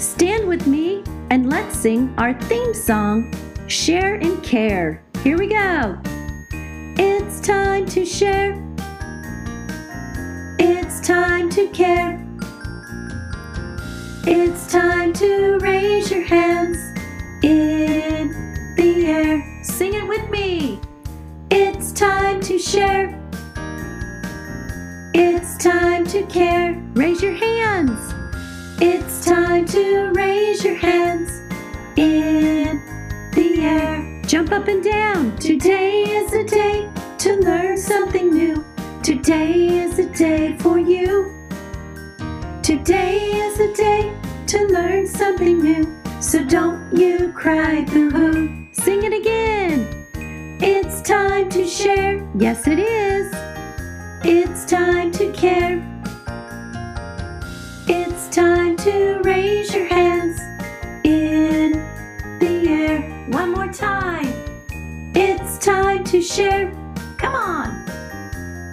Stand with me and let's sing our theme song, Share and Care. Here we go. It's time to share. It's time to care. It's time to raise your hands in the air. Sing it with me. It's time to share. It's time to care. Raise your hands. It's time to raise your hands in the air. Jump up and down. Today is a day to learn something new. Today is a day for you. Today is a day to learn something new. So don't you cry boo hoo. Sing it again. It's time to share. Yes, it is. It's time to care. To raise your hands in the air. One more time. It's time to share. Come on.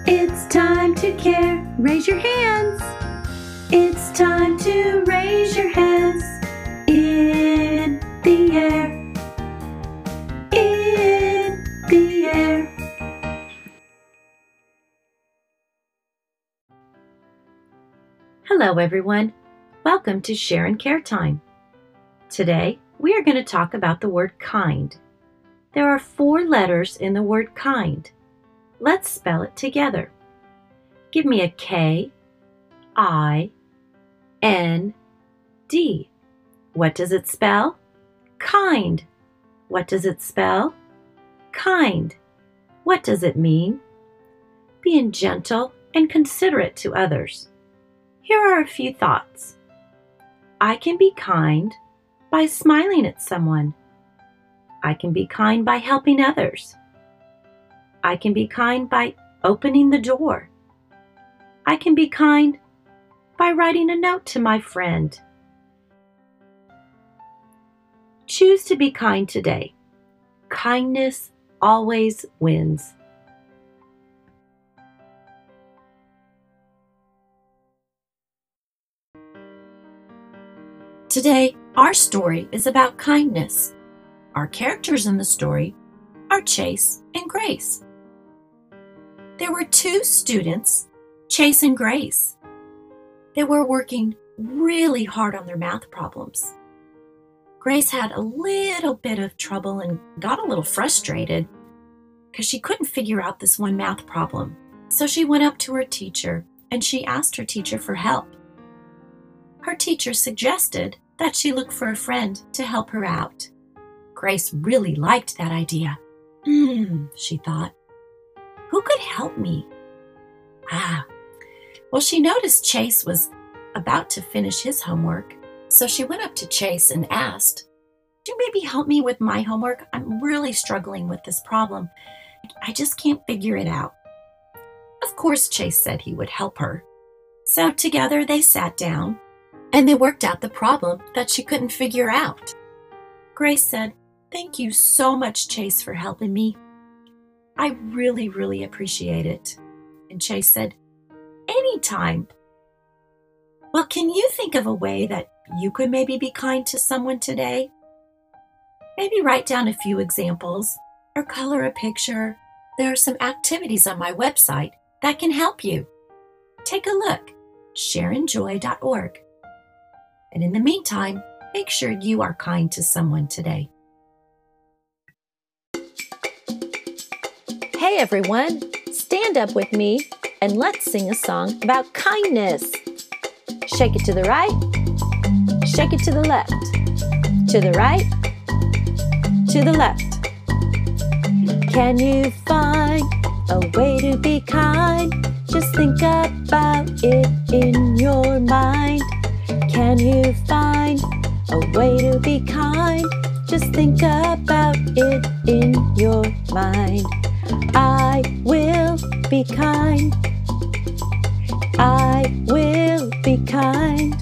It's time to care. Raise your hands. It's time to raise your hands in the air. In the air. Hello, everyone. Welcome to Share and Care Time. Today, we are going to talk about the word kind. There are four letters in the word kind. Let's spell it together. Give me a K, I, N, D. What does it spell? Kind. What does it spell? Kind. What does it mean? Being gentle and considerate to others. Here are a few thoughts. I can be kind by smiling at someone. I can be kind by helping others. I can be kind by opening the door. I can be kind by writing a note to my friend. Choose to be kind today. Kindness always wins. Today, our story is about kindness. Our characters in the story are Chase and Grace. There were two students, Chase and Grace. They were working really hard on their math problems. Grace had a little bit of trouble and got a little frustrated because she couldn't figure out this one math problem. So she went up to her teacher and she asked her teacher for help. Her teacher suggested that she look for a friend to help her out. Grace really liked that idea. Hmm, she thought. Who could help me? Ah, well, she noticed Chase was about to finish his homework, so she went up to Chase and asked, Do you maybe help me with my homework? I'm really struggling with this problem. I just can't figure it out. Of course, Chase said he would help her. So together they sat down and they worked out the problem that she couldn't figure out. Grace said, Thank you so much, Chase, for helping me. I really, really appreciate it. And Chase said, Anytime. Well, can you think of a way that you could maybe be kind to someone today? Maybe write down a few examples or color a picture. There are some activities on my website that can help you. Take a look, sharonjoy.org. And in the meantime, make sure you are kind to someone today. Hey everyone, stand up with me and let's sing a song about kindness. Shake it to the right, shake it to the left, to the right, to the left. Can you find a way to be kind? Just think about it in your mind. Can you find a way to be kind? Just think about it in your mind. I will be kind. I will be kind.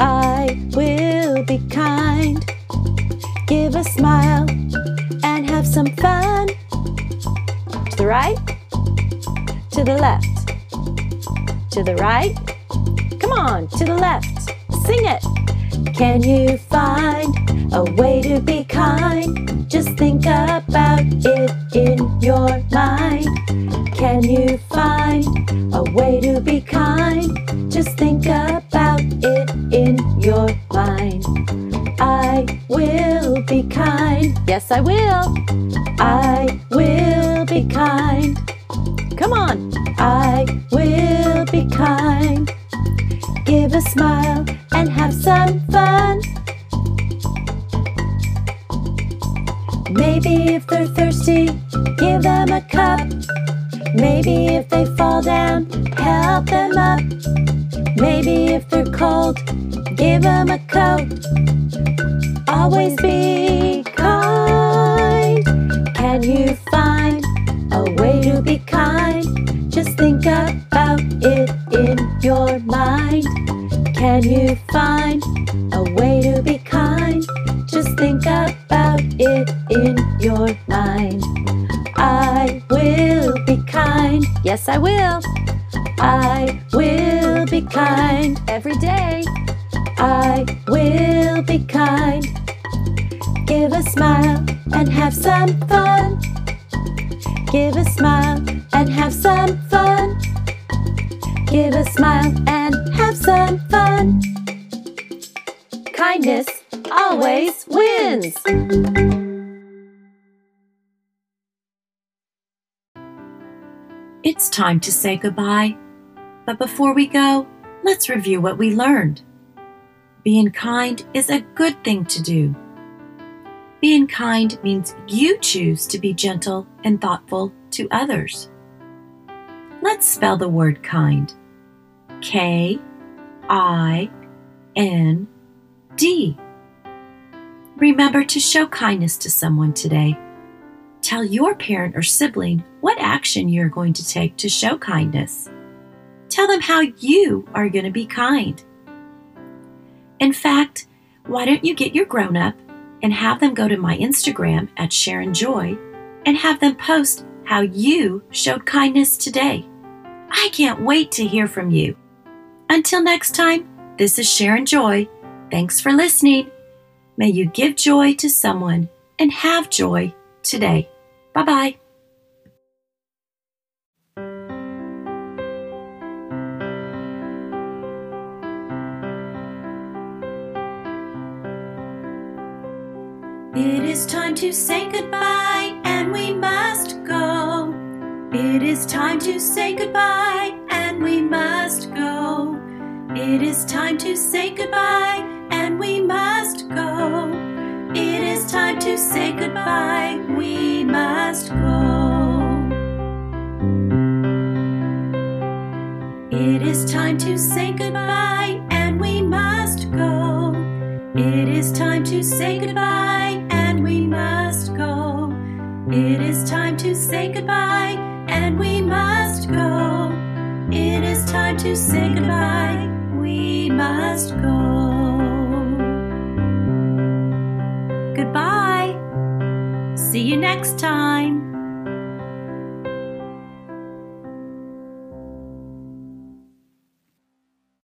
I will be kind. Give a smile and have some fun. To the right, to the left, to the right. On, to the left. Sing it. Can you find a way to be kind? Just think about it in your mind. Can you find a way to be kind? Just think about it in your mind. I will be kind. Yes, I will. Smile and have some fun. Maybe if they're thirsty, give them a cup. Maybe if they fall down, help them up. Maybe if they're cold, give them a coat. Always be Find a way to be kind? Just think about it in your mind. I will be kind. Yes, I will. I will be kind every day. I will be kind. Give a smile and have some fun. Give a smile and have some fun. Give a smile Kindness always wins. It's time to say goodbye. But before we go, let's review what we learned. Being kind is a good thing to do. Being kind means you choose to be gentle and thoughtful to others. Let's spell the word kind K I N D. Remember to show kindness to someone today. Tell your parent or sibling what action you're going to take to show kindness. Tell them how you are going to be kind. In fact, why don't you get your grown up and have them go to my Instagram at Sharon Joy and have them post how you showed kindness today? I can't wait to hear from you. Until next time, this is Sharon Joy. Thanks for listening. May you give joy to someone and have joy today. Bye bye. It is time to say goodbye and we must go. It is time to say goodbye and we must go. It is time to say goodbye we must go. It is time to say goodbye, we must go. It is time to say goodbye and we must go. It is time to say goodbye and we must go. It is time to say goodbye and we must go. It is time to say goodbye, we must go. Goodbye. See you next time.